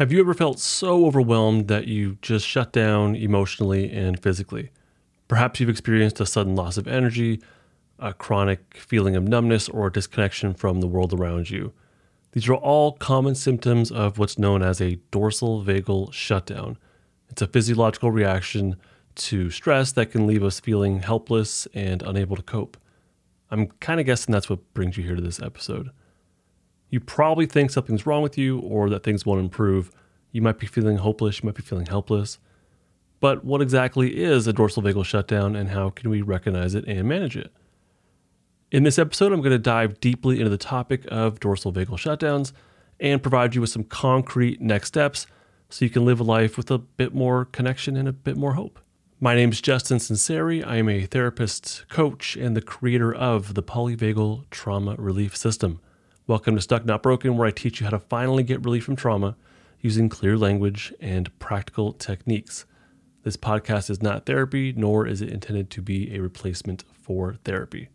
Have you ever felt so overwhelmed that you just shut down emotionally and physically? Perhaps you've experienced a sudden loss of energy, a chronic feeling of numbness, or disconnection from the world around you. These are all common symptoms of what's known as a dorsal vagal shutdown. It's a physiological reaction to stress that can leave us feeling helpless and unable to cope. I'm kind of guessing that's what brings you here to this episode. You probably think something's wrong with you or that things won't improve. You might be feeling hopeless, you might be feeling helpless. But what exactly is a dorsal vagal shutdown and how can we recognize it and manage it? In this episode, I'm going to dive deeply into the topic of dorsal vagal shutdowns and provide you with some concrete next steps so you can live a life with a bit more connection and a bit more hope. My name is Justin Sunseri. I am a therapist, coach, and the creator of the Polyvagal Trauma Relief System. Welcome to Stuck Not Broken, where I teach you how to finally get relief from trauma using clear language and practical techniques. This podcast is not therapy, nor is it intended to be a replacement for therapy.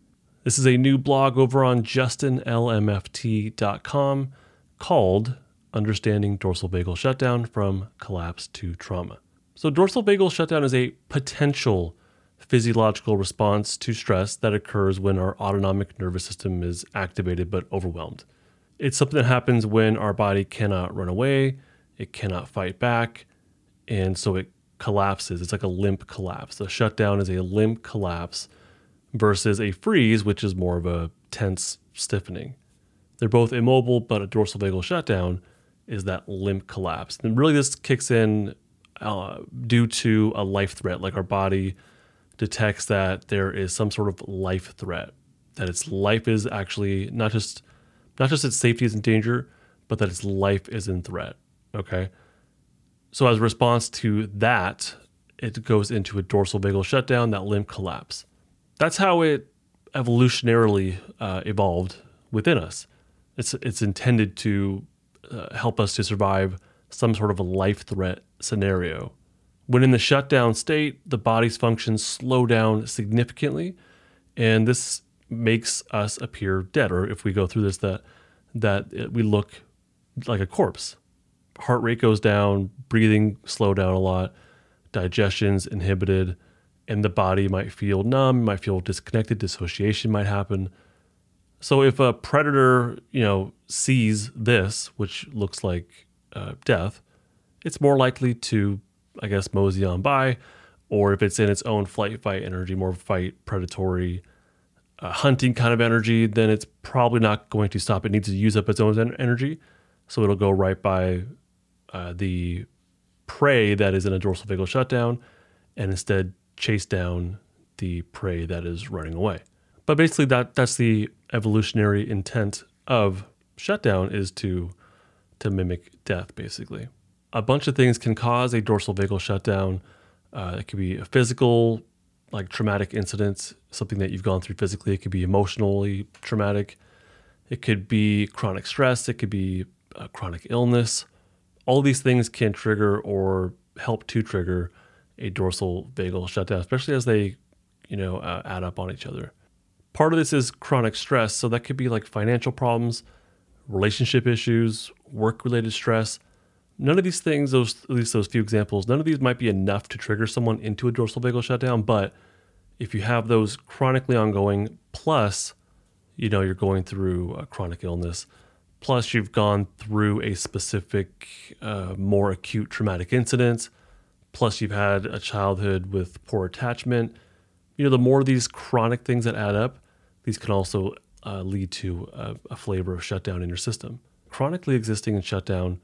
This is a new blog over on justinlmft.com called Understanding Dorsal Vagal Shutdown from Collapse to Trauma. So, dorsal vagal shutdown is a potential physiological response to stress that occurs when our autonomic nervous system is activated but overwhelmed. It's something that happens when our body cannot run away, it cannot fight back, and so it collapses. It's like a limp collapse. A shutdown is a limp collapse versus a freeze, which is more of a tense stiffening. They're both immobile, but a dorsal vagal shutdown is that limp collapse. And really, this kicks in uh, due to a life threat, like our body detects that there is some sort of life threat, that its life is actually not just not just its safety is in danger, but that its life is in threat. Okay. So as a response to that, it goes into a dorsal vagal shutdown, that limb collapse. That's how it evolutionarily uh, evolved within us. It's it's intended to uh, help us to survive some sort of a life threat scenario. When in the shutdown state, the body's functions slow down significantly, and this makes us appear dead. Or if we go through this, that that we look like a corpse. Heart rate goes down, breathing slow down a lot, digestion's inhibited, and the body might feel numb, might feel disconnected, dissociation might happen. So if a predator, you know, sees this, which looks like uh, death, it's more likely to I guess, mosey on by, or if it's in its own flight fight energy, more fight, predatory, uh, hunting kind of energy, then it's probably not going to stop. It needs to use up its own energy. So it'll go right by uh, the prey that is in a dorsal vagal shutdown and instead chase down the prey that is running away. But basically, that that's the evolutionary intent of shutdown is to to mimic death, basically a bunch of things can cause a dorsal vagal shutdown. Uh, it could be a physical, like traumatic incidents, something that you've gone through physically. It could be emotionally traumatic. It could be chronic stress. It could be a chronic illness. All these things can trigger or help to trigger a dorsal vagal shutdown, especially as they, you know, uh, add up on each other. Part of this is chronic stress, so that could be like financial problems, relationship issues, work-related stress None of these things, those at least those few examples, none of these might be enough to trigger someone into a dorsal vagal shutdown. But if you have those chronically ongoing, plus, you know, you're going through a chronic illness, plus you've gone through a specific, uh, more acute traumatic incident, plus you've had a childhood with poor attachment, you know, the more these chronic things that add up, these can also uh, lead to a, a flavor of shutdown in your system. Chronically existing in shutdown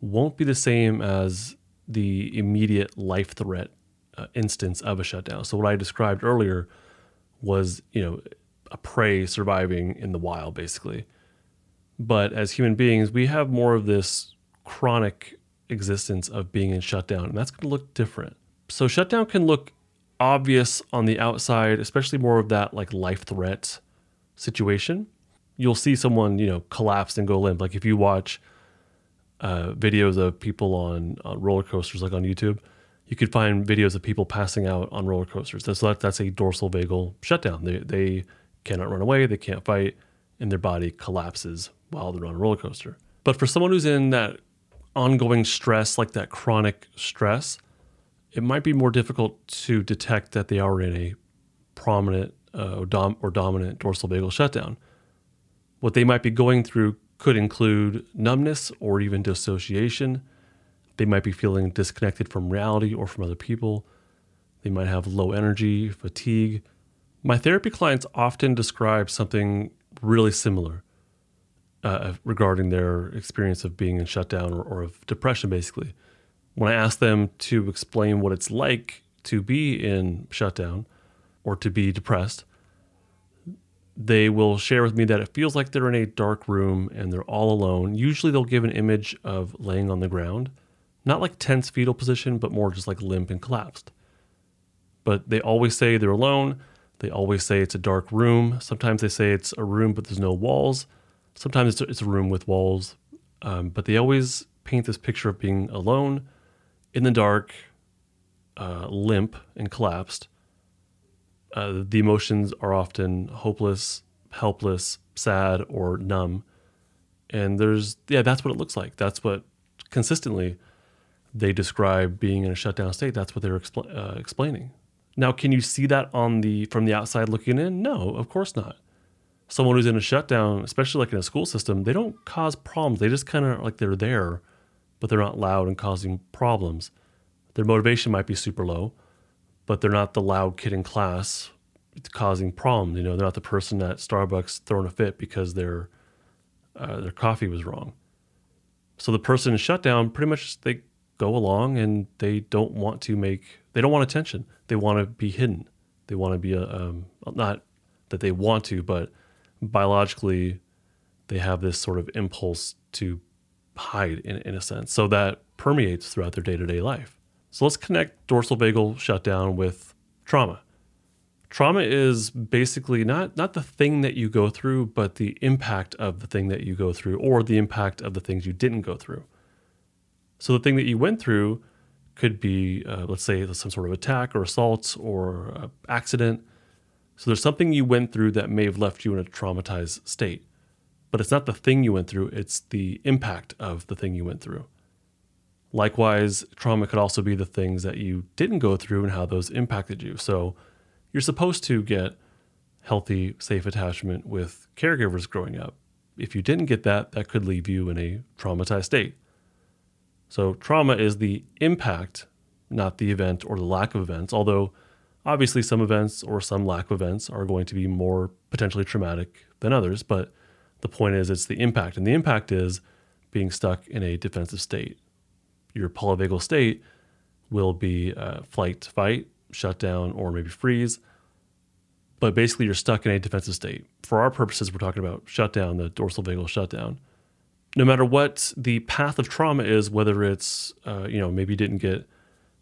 won't be the same as the immediate life threat uh, instance of a shutdown. So what I described earlier was, you know, a prey surviving in the wild basically. But as human beings, we have more of this chronic existence of being in shutdown, and that's going to look different. So shutdown can look obvious on the outside, especially more of that like life threat situation. You'll see someone, you know, collapse and go limp. Like if you watch uh, videos of people on, on roller coasters, like on YouTube, you could find videos of people passing out on roller coasters. That's that, that's a dorsal vagal shutdown. They they cannot run away, they can't fight, and their body collapses while they're on a roller coaster. But for someone who's in that ongoing stress, like that chronic stress, it might be more difficult to detect that they are in a prominent uh, or, dom- or dominant dorsal vagal shutdown. What they might be going through could include numbness or even dissociation. They might be feeling disconnected from reality or from other people. They might have low energy, fatigue. My therapy clients often describe something really similar uh, regarding their experience of being in shutdown or, or of depression, basically. When I ask them to explain what it's like to be in shutdown or to be depressed, they will share with me that it feels like they're in a dark room and they're all alone. Usually, they'll give an image of laying on the ground, not like tense fetal position, but more just like limp and collapsed. But they always say they're alone. They always say it's a dark room. Sometimes they say it's a room, but there's no walls. Sometimes it's a, it's a room with walls. Um, but they always paint this picture of being alone, in the dark, uh, limp, and collapsed. Uh, the emotions are often hopeless, helpless, sad, or numb. And there's, yeah, that's what it looks like. That's what consistently they describe being in a shutdown state. That's what they're expl- uh, explaining. Now, can you see that on the from the outside looking in? No, of course not. Someone who's in a shutdown, especially like in a school system, they don't cause problems. They just kind of like they're there, but they're not loud and causing problems. Their motivation might be super low, but they're not the loud kid in class causing problems. You know, they're not the person at Starbucks throwing a fit because their uh, their coffee was wrong. So the person in shutdown pretty much they go along and they don't want to make they don't want attention. They want to be hidden. They want to be a um, not that they want to, but biologically they have this sort of impulse to hide in, in a sense. So that permeates throughout their day to day life. So let's connect dorsal vagal shutdown with trauma. Trauma is basically not not the thing that you go through, but the impact of the thing that you go through, or the impact of the things you didn't go through. So the thing that you went through could be, uh, let's say, some sort of attack or assault or uh, accident. So there's something you went through that may have left you in a traumatized state, but it's not the thing you went through; it's the impact of the thing you went through. Likewise, trauma could also be the things that you didn't go through and how those impacted you. So you're supposed to get healthy, safe attachment with caregivers growing up. If you didn't get that, that could leave you in a traumatized state. So, trauma is the impact, not the event or the lack of events, although obviously some events or some lack of events are going to be more potentially traumatic than others. But the point is, it's the impact. And the impact is being stuck in a defensive state your polyvagal state will be uh, flight, fight, shut down, or maybe freeze. But basically, you're stuck in a defensive state. For our purposes, we're talking about shutdown, the dorsal vagal shutdown. No matter what the path of trauma is, whether it's, uh, you know, maybe you didn't get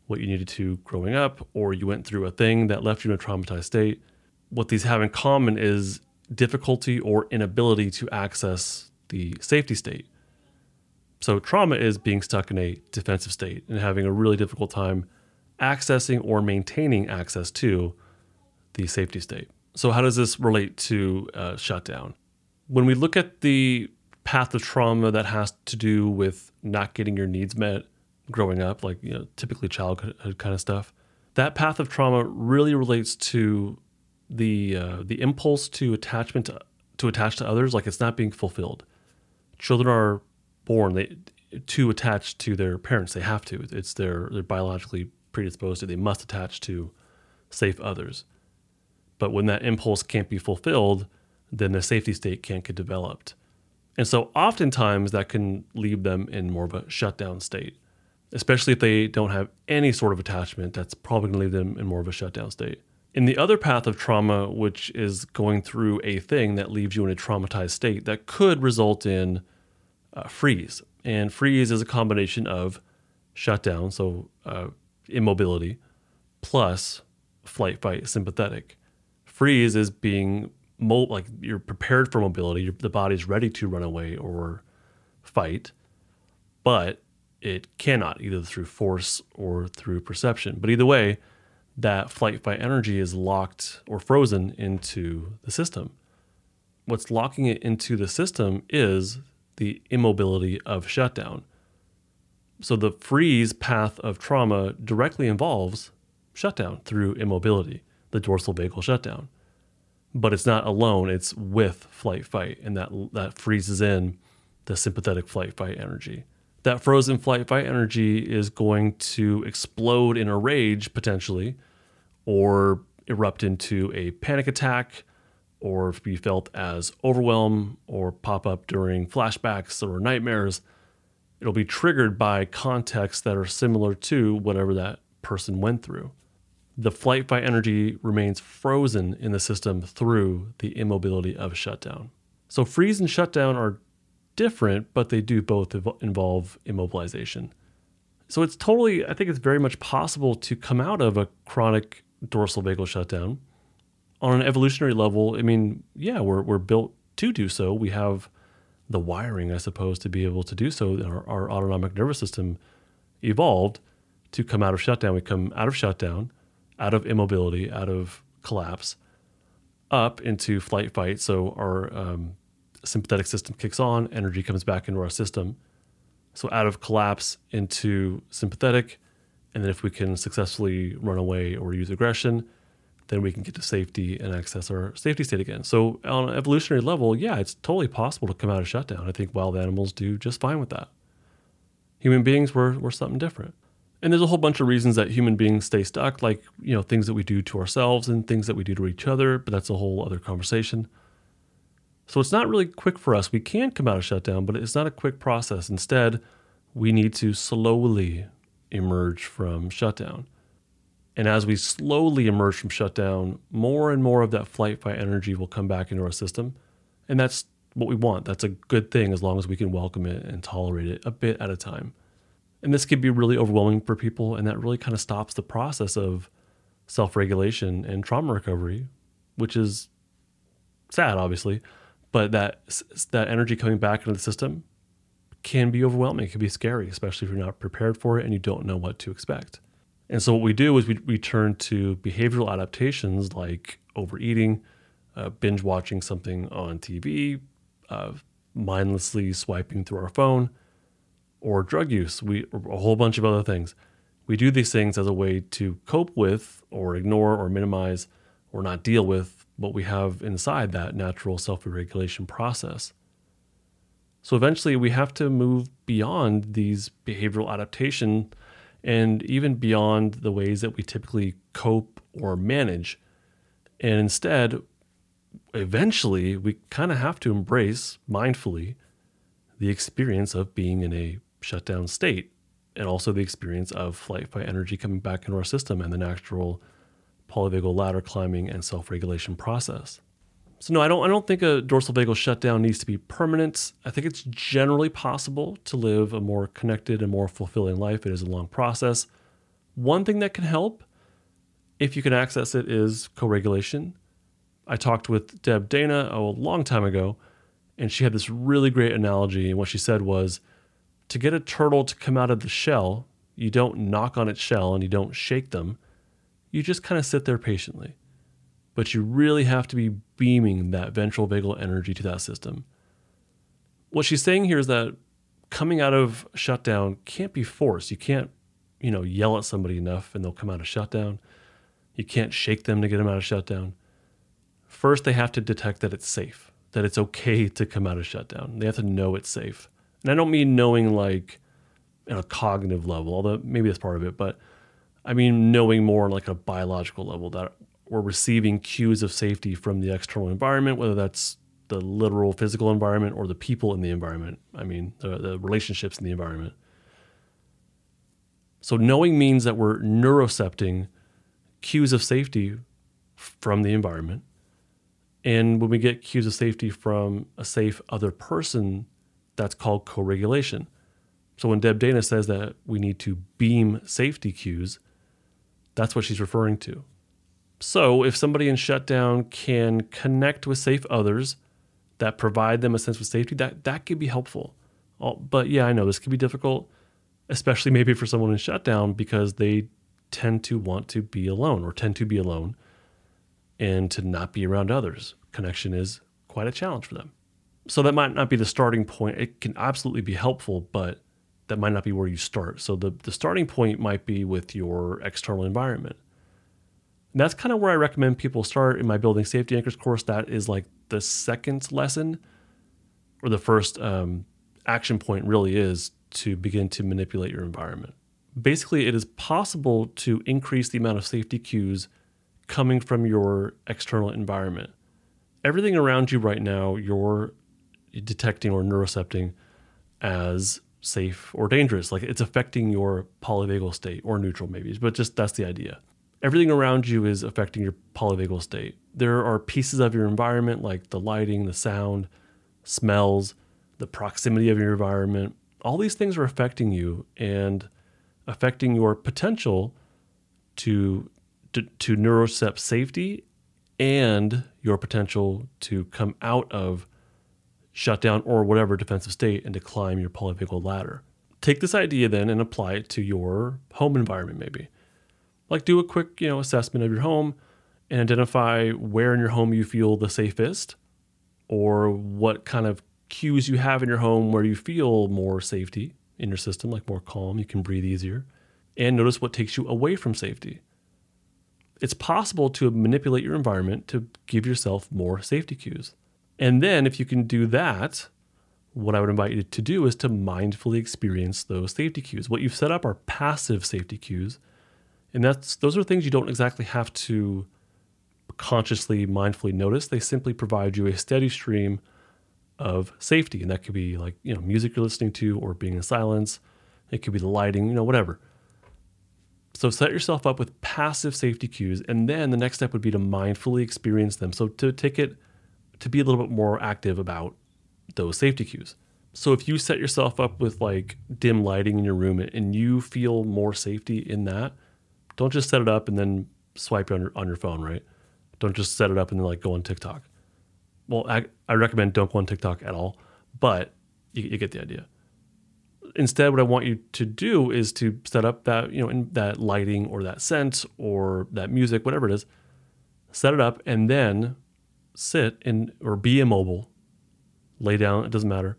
what you needed to growing up, or you went through a thing that left you in a traumatized state, what these have in common is difficulty or inability to access the safety state. So trauma is being stuck in a defensive state and having a really difficult time accessing or maintaining access to the safety state. So how does this relate to uh, shutdown? When we look at the path of trauma that has to do with not getting your needs met growing up, like you know, typically childhood kind of stuff, that path of trauma really relates to the uh, the impulse to attachment to, to attach to others, like it's not being fulfilled. Children are born they to attach to their parents. They have to. It's their they're biologically predisposed to. They must attach to safe others. But when that impulse can't be fulfilled, then the safety state can't get developed. And so oftentimes that can leave them in more of a shutdown state, especially if they don't have any sort of attachment. That's probably going to leave them in more of a shutdown state. In the other path of trauma, which is going through a thing that leaves you in a traumatized state, that could result in uh, freeze. And freeze is a combination of shutdown, so uh, immobility, plus flight, fight, sympathetic. Freeze is being mo- like you're prepared for mobility, the body's ready to run away or fight, but it cannot either through force or through perception. But either way, that flight fight energy is locked or frozen into the system. What's locking it into the system is the immobility of shutdown. So the freeze path of trauma directly involves shutdown through immobility, the dorsal vagal shutdown. But it's not alone, it's with flight fight, and that, that freezes in the sympathetic flight fight energy. That frozen flight fight energy is going to explode in a rage potentially, or erupt into a panic attack, or be felt as overwhelm, or pop up during flashbacks or nightmares it'll be triggered by contexts that are similar to whatever that person went through. The flight fight energy remains frozen in the system through the immobility of shutdown. So, freeze and shutdown are different, but they do both involve immobilization. So, it's totally, I think it's very much possible to come out of a chronic dorsal vagal shutdown. On an evolutionary level, I mean, yeah, we're, we're built to do so. We have the wiring, I suppose, to be able to do so. Our, our autonomic nervous system evolved to come out of shutdown. We come out of shutdown, out of immobility, out of collapse, up into flight fight. So our um, sympathetic system kicks on, energy comes back into our system. So out of collapse into sympathetic, and then if we can successfully run away or use aggression, then we can get to safety and access our safety state again. So, on an evolutionary level, yeah, it's totally possible to come out of shutdown. I think wild animals do just fine with that. Human beings were, were something different. And there's a whole bunch of reasons that human beings stay stuck, like, you know, things that we do to ourselves and things that we do to each other, but that's a whole other conversation. So it's not really quick for us. We can come out of shutdown, but it's not a quick process. Instead, we need to slowly emerge from shutdown. And as we slowly emerge from shutdown, more and more of that flight fight energy will come back into our system. And that's what we want. That's a good thing as long as we can welcome it and tolerate it a bit at a time. And this can be really overwhelming for people, and that really kind of stops the process of self regulation and trauma recovery, which is sad, obviously. But that, that energy coming back into the system can be overwhelming. It can be scary, especially if you're not prepared for it and you don't know what to expect. And so what we do is we, we turn to behavioral adaptations like overeating, uh, binge watching something on TV, uh, mindlessly swiping through our phone, or drug use. We a whole bunch of other things. We do these things as a way to cope with, or ignore, or minimize, or not deal with what we have inside that natural self-regulation process. So eventually, we have to move beyond these behavioral adaptation and even beyond the ways that we typically cope or manage. And instead, eventually, we kind of have to embrace mindfully the experience of being in a shutdown state and also the experience of flight fight energy coming back into our system and the natural polyvagal ladder climbing and self-regulation process. So no, I don't I don't think a dorsal vagal shutdown needs to be permanent. I think it's generally possible to live a more connected and more fulfilling life. It is a long process. One thing that can help if you can access it is co-regulation. I talked with Deb Dana a long time ago and she had this really great analogy and what she said was to get a turtle to come out of the shell, you don't knock on its shell and you don't shake them. You just kind of sit there patiently but you really have to be beaming that ventral vagal energy to that system. What she's saying here is that coming out of shutdown can't be forced. You can't, you know, yell at somebody enough and they'll come out of shutdown. You can't shake them to get them out of shutdown. First, they have to detect that it's safe, that it's okay to come out of shutdown. They have to know it's safe. And I don't mean knowing like in a cognitive level, although maybe that's part of it, but I mean knowing more on like a biological level that we're receiving cues of safety from the external environment, whether that's the literal physical environment or the people in the environment. I mean, the, the relationships in the environment. So, knowing means that we're neurocepting cues of safety from the environment. And when we get cues of safety from a safe other person, that's called co regulation. So, when Deb Dana says that we need to beam safety cues, that's what she's referring to. So, if somebody in shutdown can connect with safe others that provide them a sense of safety, that that could be helpful. But yeah, I know this could be difficult, especially maybe for someone in shutdown because they tend to want to be alone or tend to be alone and to not be around others. Connection is quite a challenge for them. So that might not be the starting point. It can absolutely be helpful, but that might not be where you start. So the, the starting point might be with your external environment. And that's kind of where I recommend people start in my building safety anchors course. That is like the second lesson, or the first um, action point really is to begin to manipulate your environment. Basically, it is possible to increase the amount of safety cues coming from your external environment. Everything around you right now, you're detecting or neurocepting as safe or dangerous. Like it's affecting your polyvagal state or neutral, maybe, but just that's the idea. Everything around you is affecting your polyvagal state. There are pieces of your environment like the lighting, the sound, smells, the proximity of your environment. All these things are affecting you and affecting your potential to to, to safety and your potential to come out of shutdown or whatever defensive state and to climb your polyvagal ladder. Take this idea then and apply it to your home environment maybe. Like do a quick, you know, assessment of your home and identify where in your home you feel the safest or what kind of cues you have in your home where you feel more safety in your system, like more calm, you can breathe easier. And notice what takes you away from safety. It's possible to manipulate your environment to give yourself more safety cues. And then, if you can do that, what I would invite you to do is to mindfully experience those safety cues. What you've set up are passive safety cues. And that's those are things you don't exactly have to consciously, mindfully notice. They simply provide you a steady stream of safety. And that could be like, you know, music you're listening to or being in silence. It could be the lighting, you know, whatever. So set yourself up with passive safety cues. And then the next step would be to mindfully experience them. So to take it, to be a little bit more active about those safety cues. So if you set yourself up with like dim lighting in your room and you feel more safety in that, don't just set it up and then swipe on your, on your phone, right? Don't just set it up and then like go on TikTok well, I, I recommend don't go on TikTok at all, but you, you get the idea. Instead, what I want you to do is to set up that, you know, in that lighting or that scent or that music, whatever it is, set it up and then sit in or be immobile, lay down, it doesn't matter,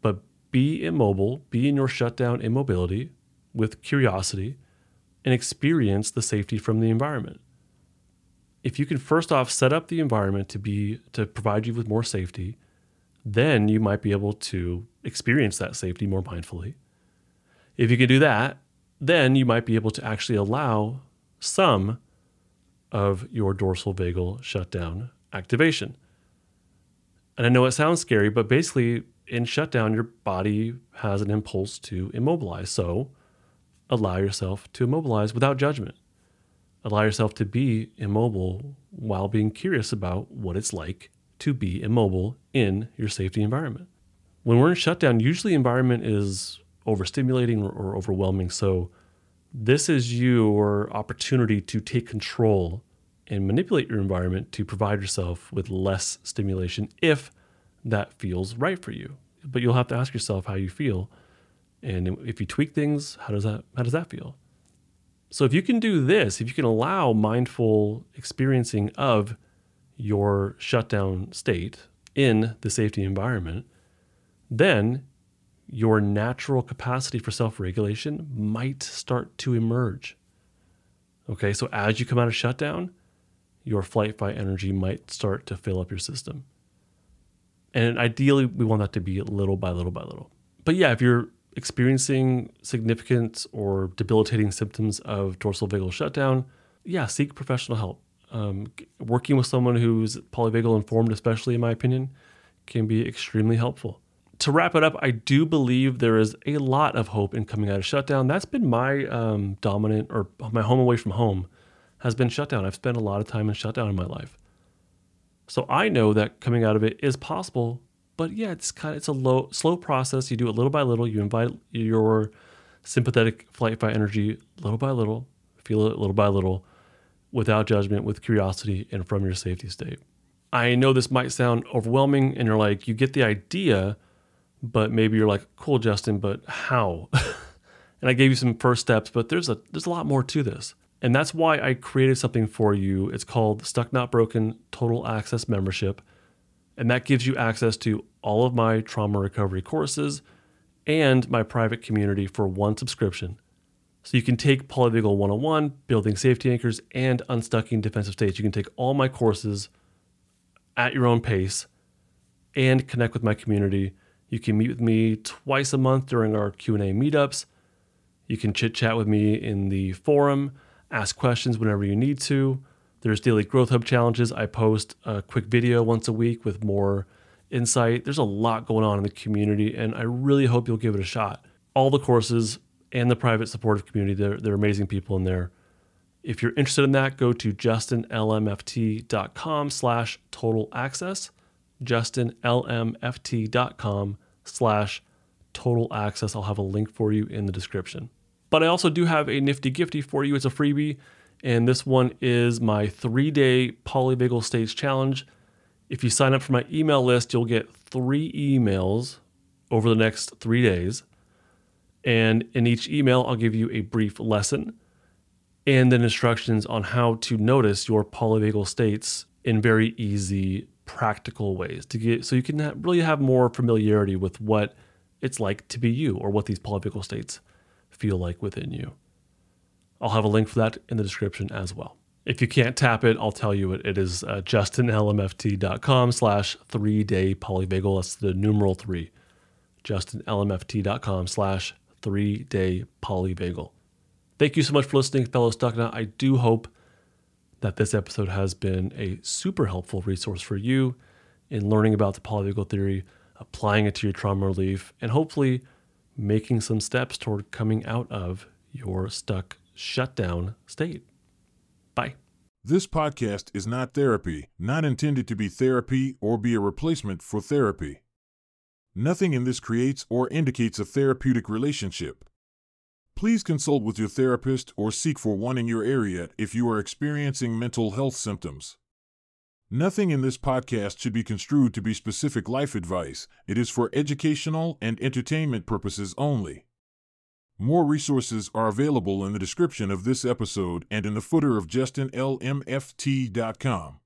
but be immobile, be in your shutdown immobility with curiosity and experience the safety from the environment if you can first off set up the environment to be to provide you with more safety, then you might be able to experience that safety more mindfully. If you can do that, then you might be able to actually allow some of your dorsal vagal shutdown activation. And I know it sounds scary, but basically, in shutdown, your body has an impulse to immobilize. So allow yourself to immobilize without judgment allow yourself to be immobile while being curious about what it's like to be immobile in your safety environment. When we're in shutdown, usually environment is overstimulating or overwhelming. So this is your opportunity to take control and manipulate your environment to provide yourself with less stimulation if that feels right for you. But you'll have to ask yourself how you feel. And if you tweak things, how does that how does that feel? So if you can do this, if you can allow mindful experiencing of your shutdown state in the safety environment, then your natural capacity for self regulation might start to emerge. Okay, so as you come out of shutdown, your flight fight energy might start to fill up your system. And ideally, we want that to be little by little by little. But yeah, if you're experiencing significant or debilitating symptoms of dorsal vagal shutdown, yeah, seek professional help. Um, working with someone who's polyvagal informed, especially in my opinion, can be extremely helpful. To wrap it up, I do believe there is a lot of hope in coming out of shutdown. That's been my um, dominant or my home away from home has been shutdown. I've spent a lot of time in shutdown in my life. So I know that coming out of it is possible but yeah, it's kind of it's a low slow process. You do it little by little. You invite your sympathetic flight fight energy little by little, feel it little by little, without judgment, with curiosity, and from your safety state. I know this might sound overwhelming, and you're like, you get the idea, but maybe you're like, cool, Justin, but how? and I gave you some first steps, but there's a there's a lot more to this. And that's why I created something for you. It's called Stuck Not Broken Total Access Membership. And that gives you access to all of my trauma recovery courses and my private community for one subscription. So you can take Polyvagal 101, Building Safety Anchors, and Unstucking Defensive States. You can take all my courses at your own pace and connect with my community. You can meet with me twice a month during our Q&A meetups. You can chit-chat with me in the forum, ask questions whenever you need to. There's daily growth hub challenges. I post a quick video once a week with more insight. There's a lot going on in the community, and I really hope you'll give it a shot. All the courses and the private supportive community, they're, they're amazing people in there. If you're interested in that, go to justinlmft.com slash total access, justinlmft.com slash total access. I'll have a link for you in the description. But I also do have a nifty gifty for you. It's a freebie, and this one is my three-day polyvagal states challenge. If you sign up for my email list, you'll get three emails over the next three days. And in each email, I'll give you a brief lesson and then instructions on how to notice your polyvagal states in very easy, practical ways to get so you can really have more familiarity with what it's like to be you or what these polyvagal states feel like within you. I'll have a link for that in the description as well. If you can't tap it, I'll tell you it. It is uh, justinlmft.com slash three day polyvagal. That's the numeral three. justinlmft.com slash three day polyvagal. Thank you so much for listening, fellow Stucknut. I do hope that this episode has been a super helpful resource for you in learning about the polyvagal theory, applying it to your trauma relief, and hopefully making some steps toward coming out of your stuck shutdown state. Bye. This podcast is not therapy, not intended to be therapy or be a replacement for therapy. Nothing in this creates or indicates a therapeutic relationship. Please consult with your therapist or seek for one in your area if you are experiencing mental health symptoms. Nothing in this podcast should be construed to be specific life advice, it is for educational and entertainment purposes only. More resources are available in the description of this episode and in the footer of justinlmft.com.